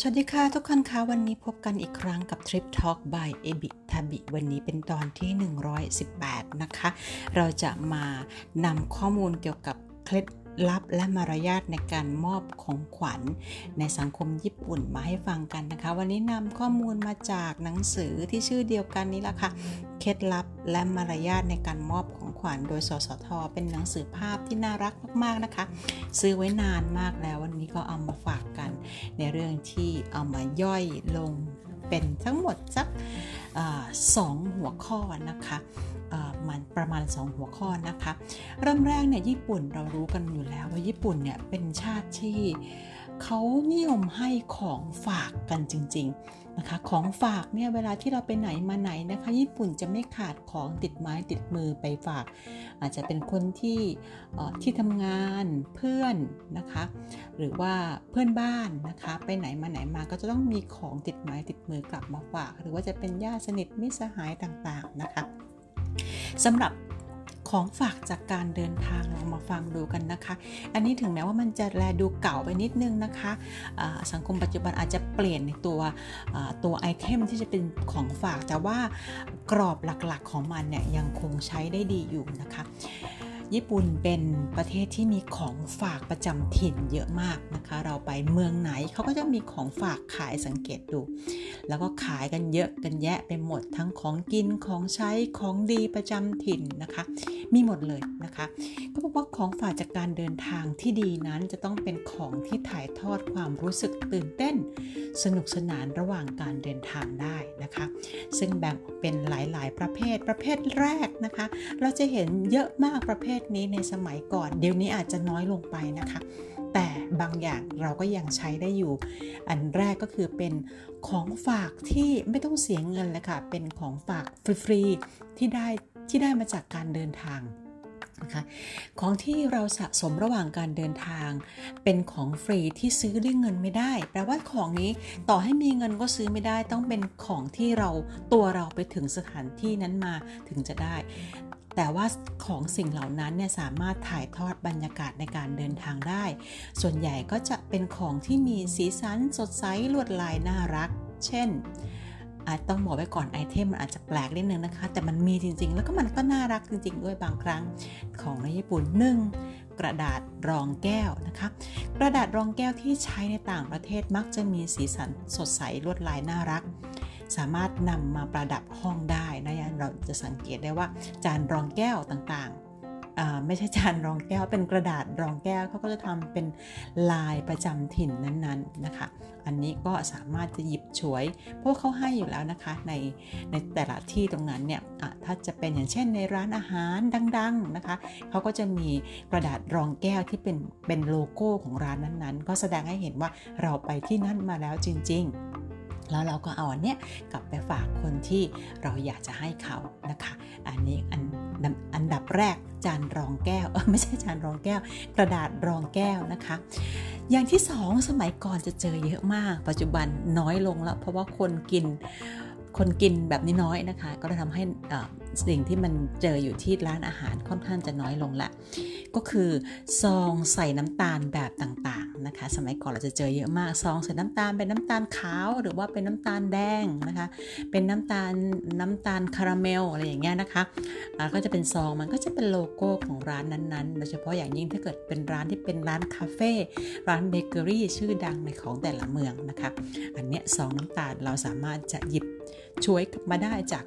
สวัสดีค่ะทุกคนคะวันนี้พบกันอีกครั้งกับ Trip Talk by e b i t a b i วันนี้เป็นตอนที่ 118 นะคะ เราจะมานำข้อมูลเกี่ยวกับเคล็ดลับและมารยาทในการมอบของขวัญในสังคมญี่ปุ่นมาให้ฟังกันนะคะ วันนี้นำข้อมูลมาจากหนังสือที่ชื่อเดียวกันนี้แหละค่ะเคล็ดลับและมารยาทในการมอบของขวัญโดยสสท เป็นหนังสือภาพที่น่ารักมากๆนะคะ ซื้อไว้นานมากแล้ววันนี้ก็เอามาฝาก ในเรื่องที่เอามาย่อยลงเป็นทั้งหมดสักสองหัวข้อนะคะมันประมาณ 2 หัวข้อนะคะ เริ่มแรกเนี่ยญี่ปุ่นเรารู้กันอยู่แล้วว่าญี่ปุ่นเนี่ยเป็นชาติที่ เขานิยมให้ของฝากกันจริง ๆนะคะ ของฝากเนี่ยเวลาที่เราไปไหนมาไหนนะคะ ญี่ปุ่นจะไม่ขาดของติดไม้ติดมือไปฝาก อาจจะเป็นคนที่ที่ทำงานเพื่อนนะคะ หรือว่าเพื่อนบ้านนะคะ ไปไหนมาไหนมาก็จะต้องมีของติดไม้ติดมือกลับมาฝาก หรือว่าจะเป็นญาติสนิทมิตรสหายต่างๆนะคะสำหรับ ของฝากจากการเดินทางลองมาฟังดูกันนะคะ อันนี้ถึงแม้ว่ามันจะแลดูเก่าไปนิดนึงนะคะสังคมปัจจุบันอาจจะเปลี่ยนในตัวตัวไอเทมที่จะเป็นของฝากแต่ว่ากรอบหลักๆของมันเนี่ยยังคงใช้ได้ดีอยู่นะคะ ญี่ปุ่นเป็นประเทศที่มีของฝากประจำถิ่นเยอะมากนะคะ เราไปเมืองไหนเขาก็จะมีของฝากขายสังเกตดู แล้วก็ขายกันเยอะกันแยะไปหมดทั้งของกินของใช้ของดีประจำถิ่นนะคะ มีหมดเลยนะคะก็บอกว่าของฝากจากการเดินทางที่ดีนั้นจะต้องเป็นของที่ถ่ายทอดความรู้สึกตื่นเต้น สนุกสนานระหว่างการเดินทางได้นะคะ ซึ่งแบ่งออกเป็นหลาย ๆ ประเภทประเภทแรกนะคะ เราจะเห็นเยอะมากประเภทศนี้ในสมัยก่อน เดี๋ยวนี้อาจจะน้อยลงไปนะคะ แต่บางอย่างเราก็ยังใช้ได้อยู่ อันแรกก็คือเป็นของฝากที่ไม่ต้องเสียเงินเลยค่ะ เป็นของฝากฟรีๆที่ได้ที่ได้มาจากการเดินทางนะคะของที่เราสะสมระหว่างการเดินทาง เป็นของฟรีที่ซื้อด้วยเงินไม่ได้ แปลว่าของนี้ต่อให้มีเงินก็ซื้อไม่ได้ ต้องเป็นของที่เราตัวเราไปถึงสถานที่นั้นมาถึงจะได้ แต่ว่าของสิ่งเหล่านั้นเนี่ยสามารถถ่ายทอดบรรยากาศในการเดินทางได้ ส่วนใหญ่ก็จะเป็นของที่มีสีสันสดใสลวดลายน่ารัก เช่นอาจต้องบอกไว้ก่อนไอเทมมันอาจจะแปลกนิดนึงนะคะ แต่มันมีจริง ๆ แล้วก็มันก็น่ารักจริง ๆ ด้วยบางครั้งของในญี่ปุ่นหนึ่งกระดาษรองแก้วนะคะกระดาษรองแก้วที่ใช้ในต่างประเทศมักจะมีสีสันสดใสลวดลายน่ารัก สามารถนำมาประดับห้องได้นะเราจะสังเกตได้ว่าจานรองแก้วต่างๆ ไม่ใช่จานรองแก้ว เป็นกระดาษรองแก้วเขาก็จะทำเป็นลายประจำถิ่นนั้นๆนะคะ อันนี้ก็สามารถจะหยิบฉวย เพราะเขาให้อยู่แล้วนะคะในในแต่ละที่ตรงนั้นเนี่ยถ้าจะเป็นอย่างเช่นในร้านอาหารดัง ๆนะคะเขาก็จะมีกระดาษรองแก้วที่เป็นเป็นโลโก้ของร้านนั้นๆ ก็แสดงให้เห็นว่าเราไปที่นั่นมาแล้วจริง ๆ แล้วเราก็เอาอันเนี้ยกลับไปฝากคนที่เราอยากจะให้เขานะคะ อันนี้อันอันดับแรกจานรองแก้วไม่ใช่จานรองแก้ว กระดาษรองแก้วนะคะ อย่างที่สองสมัยก่อนจะเจอเยอะมาก ปัจจุบันน้อยลงแล้วเพราะว่าคนกินคนกินแบบนี้น้อยนะคะ ก็จะทำให้สิ่งที่มันเจออยู่ที่ร้านอาหารค่อนข้างจะน้อยลงละก็คือซองใส่น้ำตาลแบบต่างๆนะคะ สมัยก่อนเราจะเจอเยอะมากซองใส่น้ำตาลเป็นน้ำตาลขาวหรือว่าเป็นน้ำตาลแดงนะคะ เป็นน้ำตาลน้ำตาลคาราเมลอะไรอย่างเงี้ยนะคะก็จะเป็นซองมันก็จะเป็นโลโก้ของร้านนั้นๆ โดยเฉพาะอย่างยิ่งถ้าเกิดเป็นร้านที่เป็นร้านคาเฟ่ร้านเบเกอรี่ชื่อดังในของแต่ละเมืองนะคะอันเนี้ยซองน้ำตาลเราสามารถจะหยิบช่วยมาได้จาก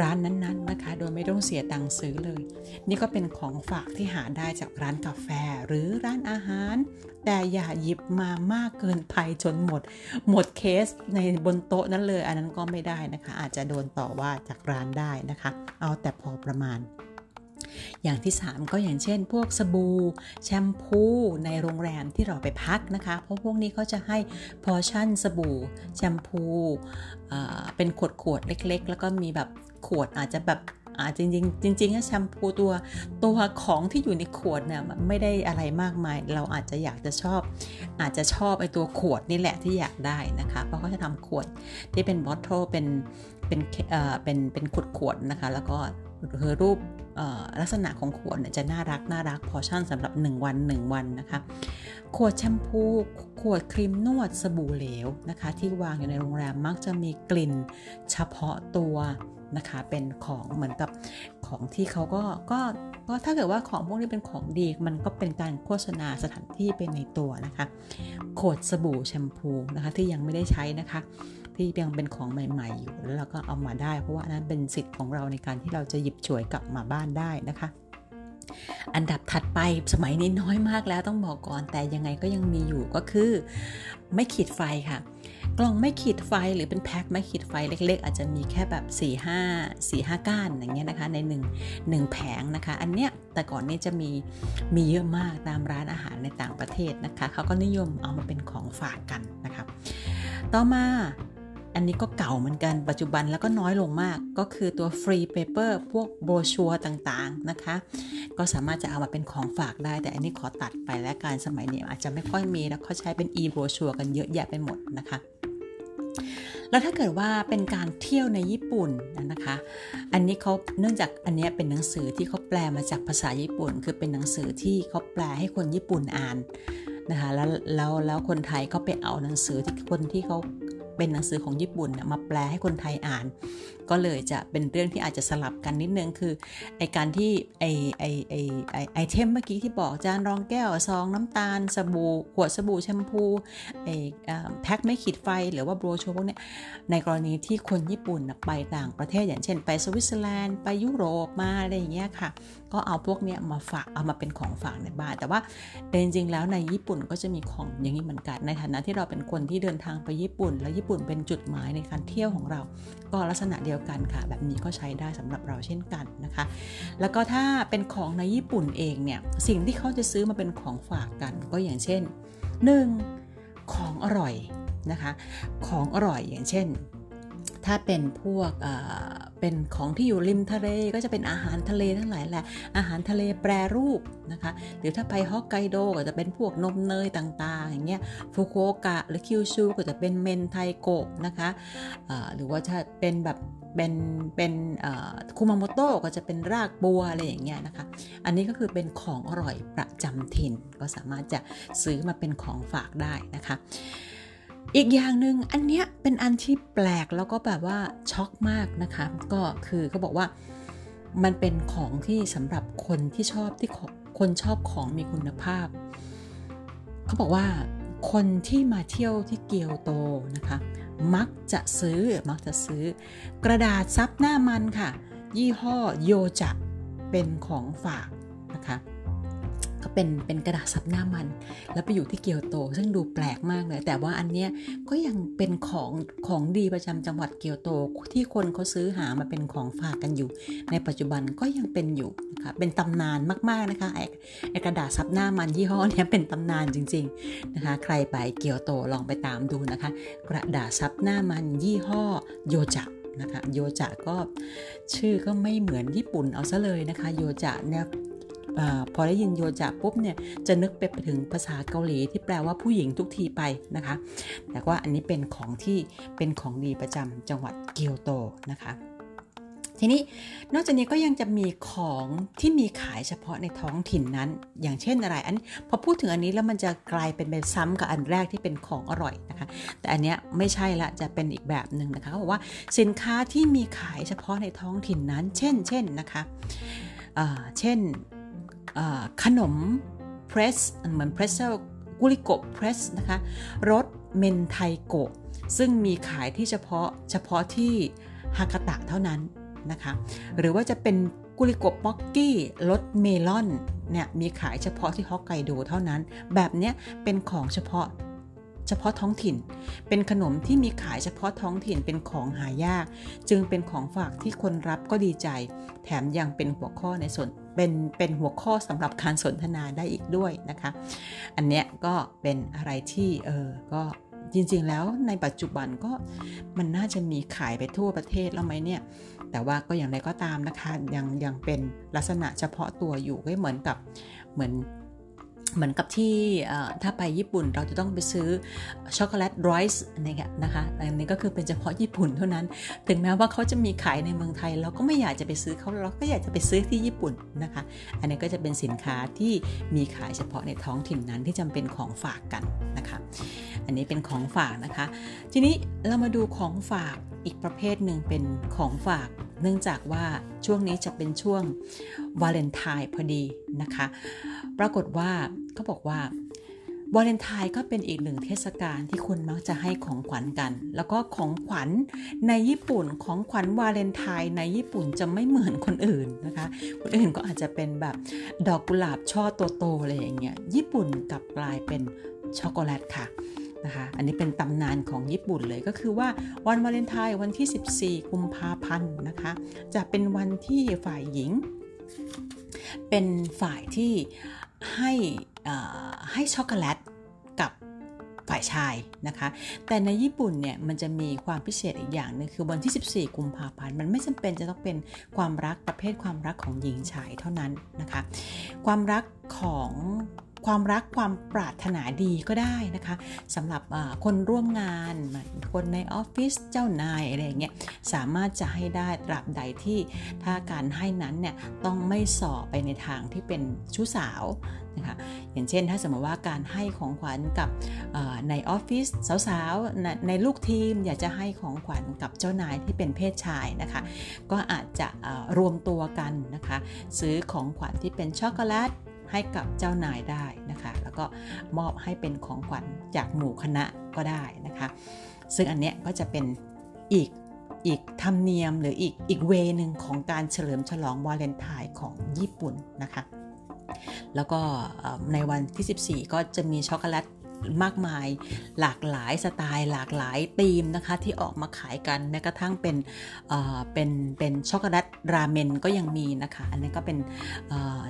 ร้านนั้นๆนะคะโดยไม่ต้องเสียตังค์ซื้อเลย นี่ก็เป็นของฝากที่หาได้จากร้านกาแฟหรือร้านอาหาร แต่อย่าหยิบมามากเกินไปจนหมด หมดเคสในบนโต๊ะนั้นเลย อันนั้นก็ไม่ได้นะคะ อาจจะโดนต่อว่าจากร้านได้นะคะ เอาแต่พอประมาณอย่างที่ 3 ก็อย่างเช่น พวกสบู่แชมพูในโรงแรมที่เราไปพักนะคะ เพราะพวกนี้เขาจะให้พอชั่นสบู่แชมพูเป็นขวดขวดเล็ก ๆ แล้วก็มีแบบขวดอาจจะแบบ อาจริงจริงจริงๆแชมพูตัวตัวของที่อยู่ในขวดเนี่ยไม่ได้อะไรมากมาย เราอาจจะอยากจะชอบ อาจจะชอบไอตัวขวดนี่แหละที่อยากได้นะคะ เพราะเขาจะทำขวดที่เป็น bottle เป็นเป็นเอ่อเป็นเป็นขวดขวดนะคะ แล้วก็คือรูปลักษณะของขวดเนี่ยจะน่ารักน่ารักพอชั่นสำหรับ 1 วัน 1 วันนะคะ ขวดแชมพู ขวดครีมนวดสบู่เหลวนะคะ ที่วางอยู่ในโรงแรมมักจะมีกลิ่นเฉพาะตัว นะคะ เป็นของเหมือนกับของที่เขาก็ก็ก็ถ้าเกิดว่าของพวกนี้เป็นของดีมันก็เป็นการโฆษณาสถานที่เป็นในตัวนะคะโขดสบู่แชมพูนะคะที่ยังไม่ได้ใช้นะคะที่ยังเป็นของใหม่ ๆ อยู่แล้วเราก็เอามาได้ เพราะว่านั้นเป็นสิทธิ์ของเราในการที่เราจะหยิบฉวยกลับมาบ้านได้นะคะ อันดับถัดไปสมัยนี้น้อยมากแล้วต้องบอกก่อนแต่ยังไงก็ยังมีอยู่ก็คือ ไม่ขีดไฟค่ะ กล่องไม่ขีดไฟหรือเป็นแพ็คไม่ขีดไฟเล็ก ๆ อาจจะมีแค่แบบ4 5 4 5 ก้านอย่างเงี้ยนะคะใน1 1แผงนะคะ อันเนี้ยแต่ก่อนนี้จะมีมีเยอะมากตามร้านอาหารในต่างประเทศนะคะเขาก็นิยมเอามาเป็นของฝากกันนะคะต่อมา อันนี้ก็เก่าเหมือนกันปัจจุบันแล้วก็น้อยลงมาก ก็คือตัว free paper พวกโบรชัวร์ต่างๆนะคะ ก็สามารถจะเอามาเป็นของฝากได้ แต่อันนี้ขอตัดไปละกันสมัยนี้อาจจะไม่ค่อยมีแล้วเขาใช้เป็น e โบรชัวกันเยอะแยะไปหมดนะคะแล้วถ้าเกิดว่าเป็นการเที่ยวในญี่ปุ่นนะคะ อันนี้เขาเนื่องจากอันนี้เป็นหนังสือที่เขาแปลมาจากภาษาญี่ปุ่น คือเป็นหนังสือที่เขาแปลให้คนญี่ปุ่นอ่านนะคะแล้วแล้วแล้วคนไทยก็ไปเอาหนังสือที่คนที่เขา เป็นหนังสือของญี่ปุ่นมาแปลให้คนไทยอ่านก็เลยจะเป็นเรื่องที่อาจจะสลับกันนิดนึงคือไอการที่ไอไอไอไอ item เมื่อกี้ที่บอกจานรองแก้วซองน้ำตาลสบู่ขวดสบู่แชมพูไอแพ็คไม้ขีดไฟหรือว่าโบรชัวร์พวกนี้ในกรณีที่คนญี่ปุ่นไปต่างประเทศอย่างเช่น ไปสวิตเซอร์แลนด์ไปยุโรปมาอะไรอย่างเงี้ยค่ะ ก็เอาพวกเนี้มาฝากเอามาเป็นของฝากในบ้านแต่ว่าจริงๆแล้วในญี่ปุ่นก็จะมีของอย่างนี้เหมือนกันในฐานะที่เราเป็นคนที่เดินทางไปญี่ปุ่น แล้วญี่ปุ่นเป็นจุดหมายในการเที่ยวของเรา ก็ลักษณะเดียวกันค่ะ แบบนี้ก็ใช้ได้สำหรับเราเช่นกันนะคะ แล้วก็ถ้าเป็นของในญี่ปุ่นเองเนี่ยสิ่งที่เขาจะซื้อมาเป็นของฝากกัน ก็อย่างเช่น 1. ของอร่อยนะคะ ของอร่อยอย่างเช่น ถ้าเป็นพวกเป็นของที่อยู่ริมทะเลก็จะเป็นอาหารทะเลทั้งหลายแหละ อาหารทะเลแปรรูปนะคะ หรือถ้าไปฮอกไกโดก็จะเป็นพวกนมเนยต่างๆ อย่างเงี้ย ฟุกุโอกะหรือคิวชูก็จะเป็นเมนไทโกะนะคะหรือว่าถ้าเป็นแบบเป็นเป็นคุมาโมโตะก็จะเป็นรากบัวอะไรอย่างเงี้ยนะคะ อันนี้ก็คือเป็นของอร่อยประจำถิ่นก็สามารถจะซื้อมาเป็นของฝากได้นะคะ อีกอย่างหนึ่งอันเนี้ยเป็นอันที่แปลกแล้วก็แบบว่าช็อกมากนะคะ ก็คือเขาบอกว่ามันเป็นของที่สำหรับคนที่ชอบที่คนชอบของมีคุณภาพ เขาบอกว่าคนที่มาเที่ยวที่เกียวโตนะคะ มักจะซื้อมักจะซื้อ กระดาษซับหน้ามันค่ะ ยี่ห้อโยจะเป็นของฝากนะคะ ก็เป็นเป็นกระดาษซับหน้ามัน แล้วไปอยู่ที่เกียวโต ซึ่งดูแปลกมากเลย แต่ว่าอันเนี้ยก็ยังเป็นของของดีประจำจังหวัดเกียวโต ที่คนเขาซื้อหามาเป็นของฝากกันอยู่ ในปัจจุบันก็ยังเป็นอยู่นะคะเป็นตำนานมากๆนะคะไอ้ไอกระดาษซับหน้ามันยี่ห้อนี้เป็นตำนานจริงๆนะคะใครไปเกียวโตลองไปตามดูนะคะ กระดาษซับหน้ามันยี่ห้อโยจะนะคะโยจะก็ชื่อก็ไม่เหมือนญี่ปุ่นเอาซะเลยนะคะ โยจะเนี่ย อพอได้ยินโยจะปุ๊บเนี่ยจะนึกไปถึงภาษาเกาหลีที่แปลว่าผู้หญิงทุกทีไปนะคะ แต่ว่าอันนี้เป็นของที่เป็นของดีประจำจังหวัดเกียวโตนะคะทีนี้นอกจากนี้ก็ยังจะมีของที่มีขายเฉพาะในท้องถิ่นนั้น อย่างเช่นอะไรอันพอพูดถึงอันนี้แล้วมันจะกลายเป็นเป็นซ้ำกับอันแรกที่เป็นของอร่อยนะคะ แต่อันนี้ไม่ใช่ละจะเป็นอีกแบบหนึ่งนะคะเขาบอกว่าสินค้าที่มีขายเฉพาะในท้องถิ่นนั้น เช่นเช่นนะคะเช่น ขนม Pretz เหมือน pretzel กูลิโกะ Pretz นะคะรส 明太子ซึ่งมีขายที่เฉพาะเฉพาะที่ฮากาตะเท่านั้นนะคะ หรือว่าจะเป็นกูลิโกะป๊อกกี้รสเมลอนเนี่ยมีขายเฉพาะที่ฮอกไกโดเท่านั้น แบบนี้เป็นของเฉพาะ เฉพาะท้องถิ่น เป็นขนมที่มีขายเฉพาะท้องถิ่นเป็นของหายาก จึงเป็นของฝากที่คนรับก็ดีใจ แถมยังเป็นหัวข้อในส่วนเป็นเป็นหัวข้อสำหรับการสนทนาได้อีกด้วยนะคะ อันเนี้ยก็เป็นอะไรที่เออก็จริงๆ แล้วในปัจจุบันก็มันน่าจะมีขายไปทั่วประเทศแล้วไหมเนี่ย แต่ว่าก็อย่างไรก็ตามนะคะ ยังยังเป็นลักษณะเฉพาะตัวอยู่ก็เหมือนกับเหมือน เหมือนกับที่ถ้าไปญี่ปุ่นเราจะต้องไปซื้อช็อกโกแลตไรซ์นี่นะคะอันนี้ก็คือเป็นเฉพาะญี่ปุ่นเท่านั้น ถึงแม้ว่าเขาจะมีขายในเมืองไทย เราก็ไม่อยากจะไปซื้อเขาเราก็อยากจะไปซื้อที่ญี่ปุ่นนะคะ อันนี้ก็จะเป็นสินค้าที่มีขายเฉพาะในท้องถิ่นนั้นที่จำเป็นของฝากกันนะคะ อันนี้เป็นของฝากนะคะ ทีนี้เรามาดูของฝากอีกประเภทหนึ่งเป็นของฝาก เนื่องจากว่าช่วงนี้จะเป็นช่วงวาเลนไทน์พอดีนะคะ ปรากฏว่าเขาบอกว่าวาเลนไทน์ก็เป็นอีกหนึ่งเทศกาลที่คนมักจะให้ของขวัญกัน แล้วก็ของขวัญในญี่ปุ่นของขวัญวาเลนไทน์ในญี่ปุ่นจะไม่เหมือนคนอื่นนะคะ คนอื่นก็อาจจะเป็นแบบดอกกุหลาบช่อโตๆอะไรอย่างเงี้ยญี่ปุ่นกลับกลายเป็นช็อกโกแลตค่ะ นะคะ อันนี้เป็นตำนานของญี่ปุ่นเลยก็คือว่าวันวาเลนไทน์วันที่ 14 กุมภาพันธ์นะคะ จะเป็นวันที่ฝ่ายหญิง เป็นฝ่ายที่ให้ให้ช็อกโกแลตกับฝ่ายชายนะคะ แต่ในญี่ปุ่นเนี่ยมันจะมีความพิเศษอีกอย่างนึงคือวันที่ 14 กุมภาพันธ์มันไม่จำเป็นจะต้องเป็นความรักประเภทความรักของหญิงชายเท่านั้นนะคะ ความรักของ ความรักความปรารถนาดีก็ได้นะคะสำหรับคนร่วมงานคนในออฟฟิศเจ้านายอะไรเงี้ยสามารถจะให้ได้ตราบใดที่ถ้าการให้นั้นเนี่ยต้องไม่สอบไปในทางที่เป็นชู้สาวนะคะอย่างเช่นถ้าสมมติว่าการให้ของขวัญกับในออฟฟิศสาวๆในลูกทีมอยากจะให้ของขวัญกับเจ้านายที่เป็นเพศชายนะคะ ก็อาจจะรวมตัวกันนะคะ ซื้อของขวัญที่เป็นช็อกโกแลต ให้กับเจ้านายได้นะคะ แล้วก็มอบให้เป็นของขวัญจากหมู่คณะก็ได้นะคะ ซึ่งอันเนี้ยก็จะเป็นอีกอีกธรรมเนียมหรืออีกอีกเวนึงของการเฉลิมฉลองวาเลนไทน์ของญี่ปุ่นนะคะ แล้วก็ในวันที่ 14 ก็จะมีช็อกโกแลต มากมาย หลากหลายสไตล์ หลากหลายธีมนะคะที่ออกมาขายกันแม้กระทั่งเป็นเป็นเป็นช็อกโกแลตราเมนก็ยังมีนะคะ อันนี้ก็เป็น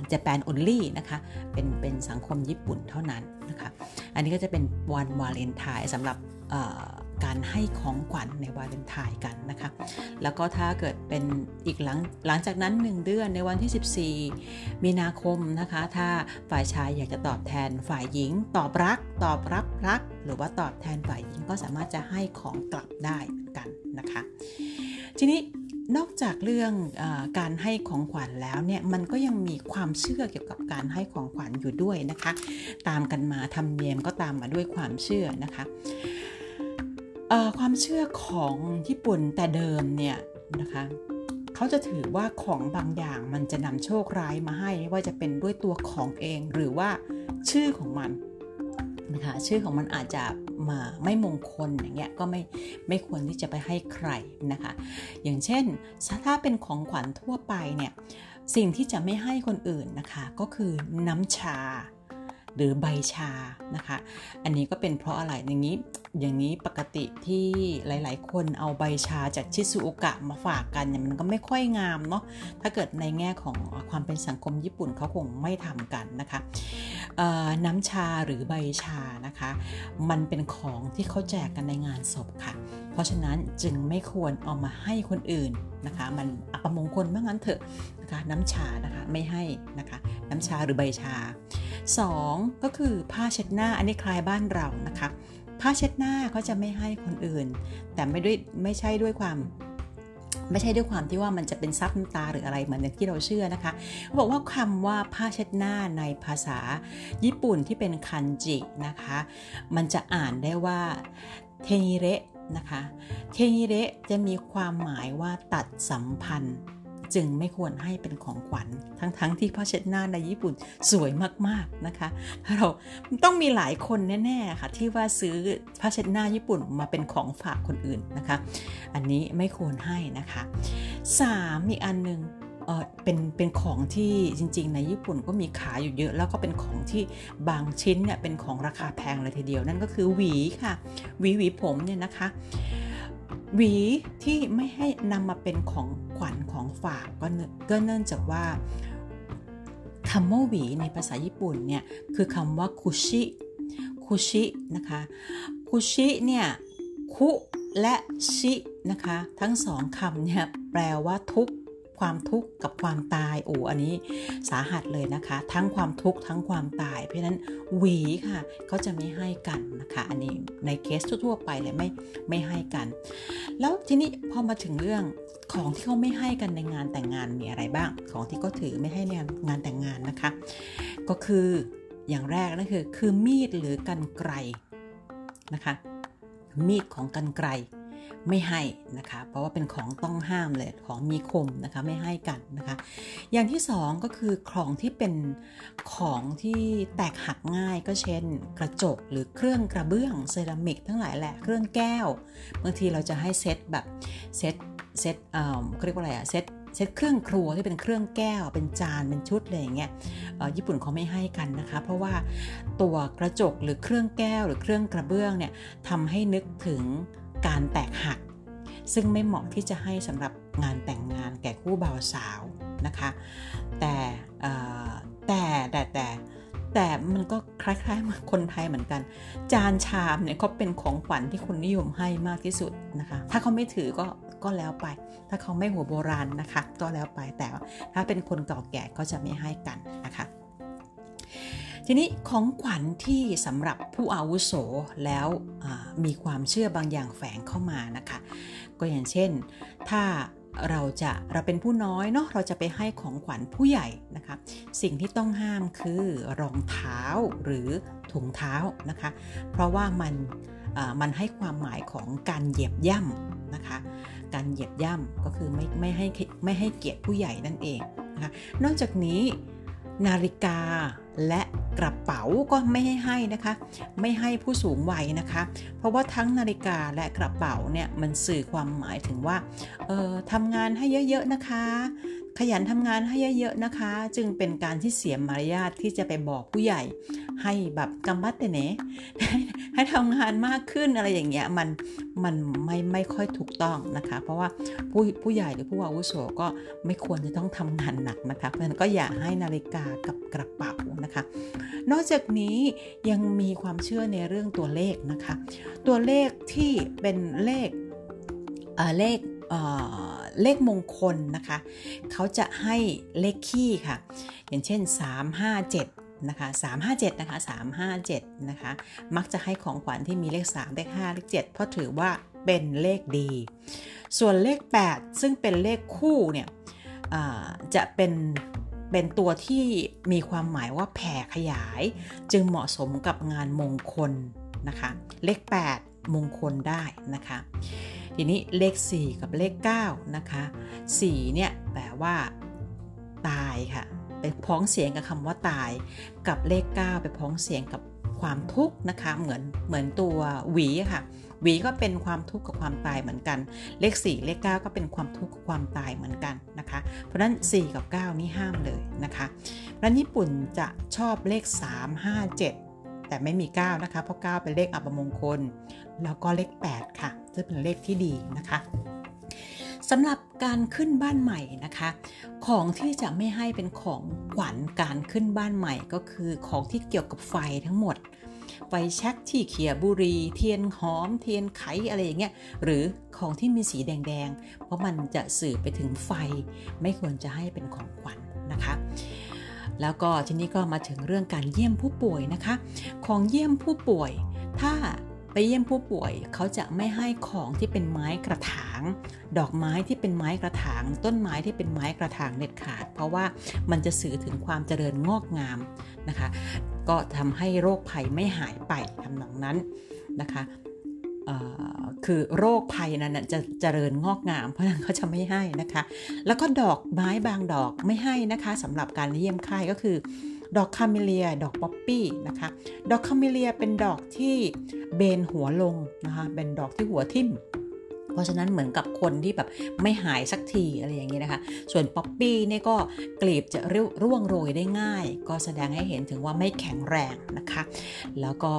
Japan only นะคะเป็นเป็นสังคมญี่ปุ่นเท่านั้นนะคะ อันนี้ก็จะเป็นวันวาเลนไทน์สำหรับ การให้ของขวัญในวาเลนไทน์กันนะคะแล้วก็ถ้าเกิดเป็นอีกหลังหลังจากนั้น 1 เดือนในวันที่ 14 มีนาคมนะคะ ถ้าฝ่ายชายอยากจะตอบแทนฝ่ายหญิง ตอบรัก ตอบรับรัก หรือว่าตอบแทนฝ่ายหญิงก็สามารถจะให้ของกลับได้เหมือนกันนะคะ ทีนี้นอกจากเรื่องอการให้ของขวัญแล้วเนี่ยมันก็ยังมีความเชื่อเกี่ยวกับการให้ของขวัญอยู่ด้วยนะคะ ตามกันมาทำเนียมก็ตามมาด้วยความเชื่อนะคะ ความเชื่อของญี่ปุ่นแต่เดิมเนี่ยนะคะเขาจะถือว่าของบางอย่างมันจะนำโชคร้ายมาให้ไม่ว่าจะเป็นด้วยตัวของเองหรือว่าชื่อของมันนะคะชื่อของมันอาจจะมาไม่มงคลอย่างเงี้ยก็ไม่ไม่ควรที่จะไปให้ใครนะคะ อย่างเช่นถ้าเป็นของขวัญทั่วไปเนี่ยสิ่งที่จะไม่ให้คนอื่นนะคะ ก็คือน้ำชา หรือใบชานะคะ อันนี้ก็เป็นเพราะอะไรอย่างนี้อย่างนี้ปกติที่หลาย ๆ คนเอาใบชาจากชิซูโอกะมาฝากกันเนี่ยมันก็ไม่ค่อยงามเนาะถ้าเกิดในแง่ของความเป็นสังคมญี่ปุ่นเขาคงไม่ทำกันนะคะน้ำชาหรือใบชานะคะ มันเป็นของที่เขาแจกกันในงานศพค่ะ เพราะฉะนั้นจึงไม่ควรเอามาให้คนอื่นนะคะ มันอัปมงคลเมื่องั้นเถอะนะคะ น้ำชานะคะไม่ให้นะคะ น้ำชาหรือใบชา 2 ก็คือผ้าเช็ดหน้าอันนี้คลายบ้านเรานะคะ ผ้าเช็ดหน้าเขาจะไม่ให้คนอื่น แต่ไม่ด้วยไม่ใช่ด้วยความไม่ใช่ด้วยความที่ว่ามันจะเป็นซับน้ำตาหรืออะไรเหมือนที่เราเชื่อนะคะเขาบอกว่าคำว่าผ้าเช็ดหน้าในภาษาญี่ปุ่นที่เป็นคันจินะคะ มันจะอ่านได้ว่าเทนิเระนะคะ เทนิเระจะมีความหมายว่าตัดสัมพันธ์ จึงไม่ควรให้เป็นของขวัญ ทั้งๆทที่ผ้าเช็ดหน้าในญี่ปุ่นสวยมากๆนะคะ เราต้องมีหลายคนแน่ๆค่ะ ที่ว่าซื้อผ้าเช็ดหน้าญี่ปุ่นมาเป็นของฝากคนอื่นนะคะ อันนี้ไม่ควรให้นะคะ 3 อีกอันหนึ่งเออเป็นเป็นของที่จริง ๆ ในญี่ปุ่นก็มีขายอยู่เยอะ แล้วก็เป็นของที่บางชิ้นเนี่ยเป็นของราคาแพงเลยทีเดียว นั่นก็คือหวีค่ะหวีหวีผมเนี่ยนะคะ หวีที่ไม่ให้นำมาเป็นของขวัญของฝากก็ก็เนื่องจากว่าคำว่าหวีในภาษาญี่ปุ่นเนี่ยคือคำว่าคุชิคุชินะคะคุชิเนี่ยคุและชินะคะ ทั้งสองคำเนี่ยแปลว่าทุก ความทุกข์กับความตายโอ้อันนี้สาหัสเลยนะคะ ทั้งความทุกข์ทั้งความตาย เพราะฉะนั้นหวีค่ะเขาจะไม่ให้กันนะคะ อันนี้ในเคสทั่วๆไปเลยไม่ไม่ให้กัน แล้วทีนี้พอมาถึงเรื่องของที่เขาไม่ให้กันในงานแต่งงานมีอะไรบ้าง ของที่เขาถือไม่ให้ในงานแต่งงานนะคะ ก็คืออย่างแรกนั่นคือคือมีดหรือกันไกรนะคะ มีดของกันไกร ไม่ให้นะคะ เพราะว่าเป็นของต้องห้ามเลยของมีคมนะคะไม่ให้กันนะคะ อย่างที่สองก็คือของที่เป็นของที่แตกหักง่ายก็เช่น กระจกหรือเครื่องกระเบื้องเซรามิกทั้งหลายแหละเครื่องแก้ว บางทีเราจะให้เซตแบบเซตเซตเอ่อเรียกว่าอะไรอะเซตเซตเครื่องครัวที่เป็นเครื่องแก้ว เป็นจาน เป็นชุดอะไรอย่างเงี้ยญี่ปุ่นเขาไม่ให้กันนะคะ เพราะว่าตัวกระจกหรือเครื่องแก้วหรือเครื่องกระเบื้องเนี่ยทำให้นึกถึง การแตกหัก ซึ่งไม่เหมาะที่จะให้สำหรับงานแต่งงานแก่คู่บ่าวสาวนะคะแต่แต่แต่แต่แต่มันก็คล้ายๆมาคนไทยเหมือนกัน จานชามเนี่ยเขาเป็นของขวัญที่คนนิยมให้มากที่สุดนะคะ ถ้าเขาไม่ถือก็ก็แล้วไป ถ้าเขาไม่หัวโบราณนะคะ ก็แล้วไปแต่ถ้าเป็นคนเก่าแก่ก็จะไม่ให้กันนะคะ ทีนี้ของขวัญที่สำหรับผู้อาวุโสแล้วมีความเชื่อบางอย่างแฝงเข้ามานะคะ ก็อย่างเช่น ถ้าเราจะเราเป็นผู้น้อยเนาะเราจะไปให้ของขวัญผู้ใหญ่นะคะสิ่งที่ต้องห้ามคือรองเท้าหรือถุงเท้านะคะ เพราะว่ามันมันให้ความหมายของการเหยียบย่ำนะคะ การเหยียบย่ำก็คือไม่ไม่ให้ไม่ให้เกียรติผู้ใหญ่นั่นเองนะคะนอกจากนี้นาฬิกา และกระเป๋าก็ไม่ให้ให้นะคะ ไม่ให้ผู้สูงวัยนะคะ เพราะว่าทั้งนาฬิกาและกระเป๋าเนี่ยมันสื่อความหมายถึงว่าเออทำงานให้เยอะๆนะคะ ขยันทำงานให้เยอะๆนะคะ จึงเป็นการที่เสียมารยาทที่จะไปบอกผู้ใหญ่ ให้แบบกำบัดแต่เนให้ทำงานมากขึ้นอะไรอย่างเงี้ยมันมันไม่ไม่ค่อยถูกต้องนะคะ เพราะว่าผู้ผู้ใหญ่หรือผู้อาวุโสก็ไม่ควรจะต้องทำงานหนักนะคะเพราะฉะนั้นก็อย่าให้นาฬิกากับกระเป๋านะคะ นอกจากนี้ยังมีความเชื่อในเรื่องตัวเลขนะคะ ตัวเลขที่เป็นเลขเลข เลขมงคลนะคะ เขาจะให้เลขคี่ค่ะ อย่างเช่น 357นะคะ357นะคะ357นะคะ มักจะให้ของขวัญที่มีเลข 3 เลข 5 เลข 7 เพราะถือว่าเป็นเลขดี ส่วนเลข 8 ซึ่งเป็นเลขคู่เนี่ยจะเป็นเป็นตัวที่มีความหมายว่าแผ่ขยาย จึงเหมาะสมกับงานมงคลนะคะ เลข 8 มงคลได้นะคะ ทีนี้เลข 4 กับเลข 9 นะคะ 4 เนี่ยแปลว่าตายค่ะ ไปพ้องเสียงกับคำว่าตาย กับเลข 9 ไปพ้องเสียงกับความทุกข์นะคะ เหมือนเหมือนตัวหวีค่ะ หวีก็เป็นความทุกข์กับความตายเหมือนกัน เลข 4 เลข 9 ก็เป็นความทุกข์กับความตายเหมือนกันนะคะ เพราะนั้น 4 กับ 9 นี่ห้ามเลยนะคะเพราะญี่ปุ่นจะชอบเลข 3 5 7 แต่ไม่มี 9 นะคะ เพราะ 9 เป็นเลขอัปมงคล แล้วก็เลข 8 ค่ะ จะเป็นเลขที่ดีนะคะสำหรับการขึ้นบ้านใหม่นะคะ ของที่จะไม่ให้เป็นของขวัญการขึ้นบ้านใหม่ก็คือของที่เกี่ยวกับไฟทั้งหมดไฟแช็กที่เขียบุรี เทียนหอม เทียนไขอะไรอย่างเงี้ยหรือของที่มีสีแดงๆ เพราะมันจะสื่อไปถึงไฟ ไม่ควรจะให้เป็นของขวัญนนะคะ แล้วก็ทีนี้ก็มาถึงเรื่องการเยี่ยมผู้ป่วยนะคะ ของเยี่ยมผู้ป่วย ถ้า ไปเยี่ยมผู้ป่วยเขาจะไม่ให้ของที่เป็นไม้กระถาง ดอกไม้ที่เป็นไม้กระถาง ต้นไม้ที่เป็นไม้กระถางเด็ดขาด เพราะว่ามันจะสื่อถึงความเจริญงอกงามนะคะ ก็ทำให้โรคภัยไม่หายไปทำนองนั้นนะคะคือโรคภัยนั้นจะเจริญงอกงาม เพราะนั้นเขาจะไม่ให้นะคะ แล้วก็ดอกไม้บางดอกไม่ให้นะคะสำหรับการเยี่ยมไข้ก็คือ ดอกคาเมเลีย ดอกป๊อปปี้นะคะ ดอกคาเมเลียเป็นดอกที่เบนหัวลงนะคะ เป็นดอกที่หัวทิ่มเพราะฉะนั้นเหมือนกับคนที่แบบไม่หายสักทีอะไรอย่างนี้นะคะ ส่วนป๊อปปี้นี่ก็กลีบจะร่วงโรยได้ง่าย ก็แสดงให้เห็นถึงว่าไม่แข็งแรงนะคะ แล้วก็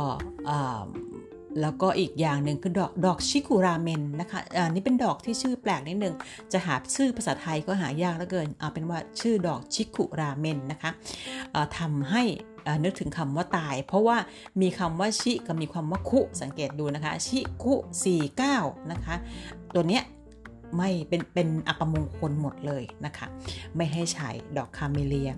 แล้วก็อีกอย่างหนึ่งคือดอกดอก シクラメンนะคะอันนี้เป็นดอกที่ชื่อแปลกนิดนึง จะหาชื่อภาษาไทยก็หายากเหลือเกิน เอาเป็นว่าชื่อดอก シクラメンนะคะทำให้นึกถึงคำว่าตาย เพราะว่ามีคำว่าชิกับมีความว่าคุสังเกตดูนะคะ しく 49นะคะ ตัวเนี้ยไม่เป็นเป็นอัปมงคลหมดเลยนะคะ ไม่ให้ใช้ดอกคาเมเลีย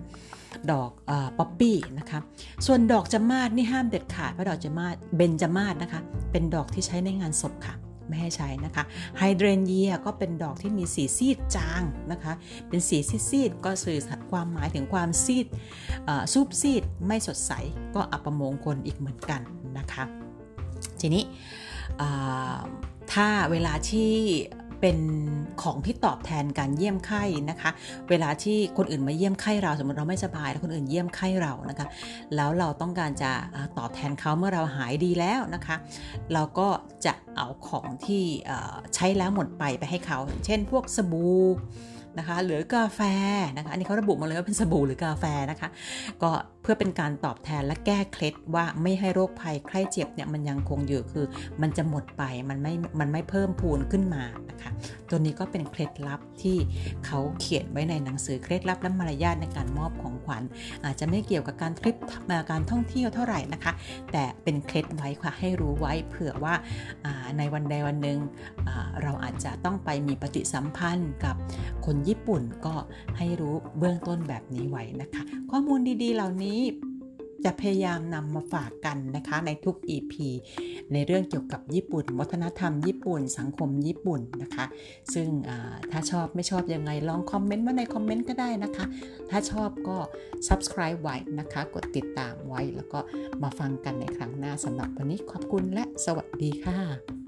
ดอกป๊อปปี้นะคะส่วนดอกจมาศนี่ห้ามเด็ดขาดเพราะดอกจมาศเบญจมาศนะคะ เป็นดอกที่ใช้ในงานศพค่ะไม่ให้ใช้นะคะไฮเดรนเยียก็เป็นดอกที่มีสีซีดจางนะคะ เป็นสีซีดๆก็สื่อความหมายถึงความซีดซูบซีดไม่สดใสก็อัปมงคลอีกเหมือนกันนะคะ ทีนี้ถ้าเวลาที่ เป็นของที่ตอบแทนการเยี่ยมไข้นะคะ เวลาที่คนอื่นมาเยี่ยมไข้เราสมมติเราไม่สบาย แล้วคนอื่นเยี่ยมไข้เรานะคะ แล้วเราต้องการจะตอบแทนเขาเมื่อเราหายดีแล้วนะคะ เราก็จะเอาของที่ใช้แล้วหมดไปไปให้เขา เช่นพวกสบู่นะคะหรือกาแฟนะคะ อันนี้เขาระบุมาเลยว่าเป็นสบู่หรือกาแฟนะคะ ก็ พื่อเป็นการตอบแทนและแก้เคล็ดว่าไม่ให้โรคภัยไข้เจ็บเนี่ยมันยังคงอยู่คือ มันจะหมดไปมันไม่มันไม่เพิ่มพูนขึ้นมานะคะตัวนี้ก็เป็นเคล็ดลับที่เขาเขียนไว้ในหนังสือเคล็ดลับและมารยาทในการมอบของขวัญ อาจจะไม่เกี่ยวกับการทริปมาการท่องเที่ยวเท่าไหร่นะคะ แต่เป็นเคล็ดไว้ค่ะให้รู้ไว้เผื่อว่าในวันใดวันหนึ่งเราอาจจะต้องไปมีปฏิสัมพันธ์กับคนญี่ปุ่นก็ให้รู้เบื้องต้นแบบนี้ไว้นะคะ ข้อมูลดีๆ เหล่านี้จะพยายามนำมาฝากกันนะคะในทุก EP ในเรื่องเกี่ยวกับญี่ปุ่น วัฒนธรรมญี่ปุ่น สังคมญี่ปุ่นนะคะ ซึ่งถ้าชอบไม่ชอบยังไงลองคอมเมนต์มาในคอมเมนต์ก็ได้นะคะ ถ้าชอบก็ subscribe ไว้นะคะ กดติดตามไว้แล้วก็มาฟังกันในครั้งหน้าสำหรับวันนี้ขอบคุณและสวัสดีค่ะ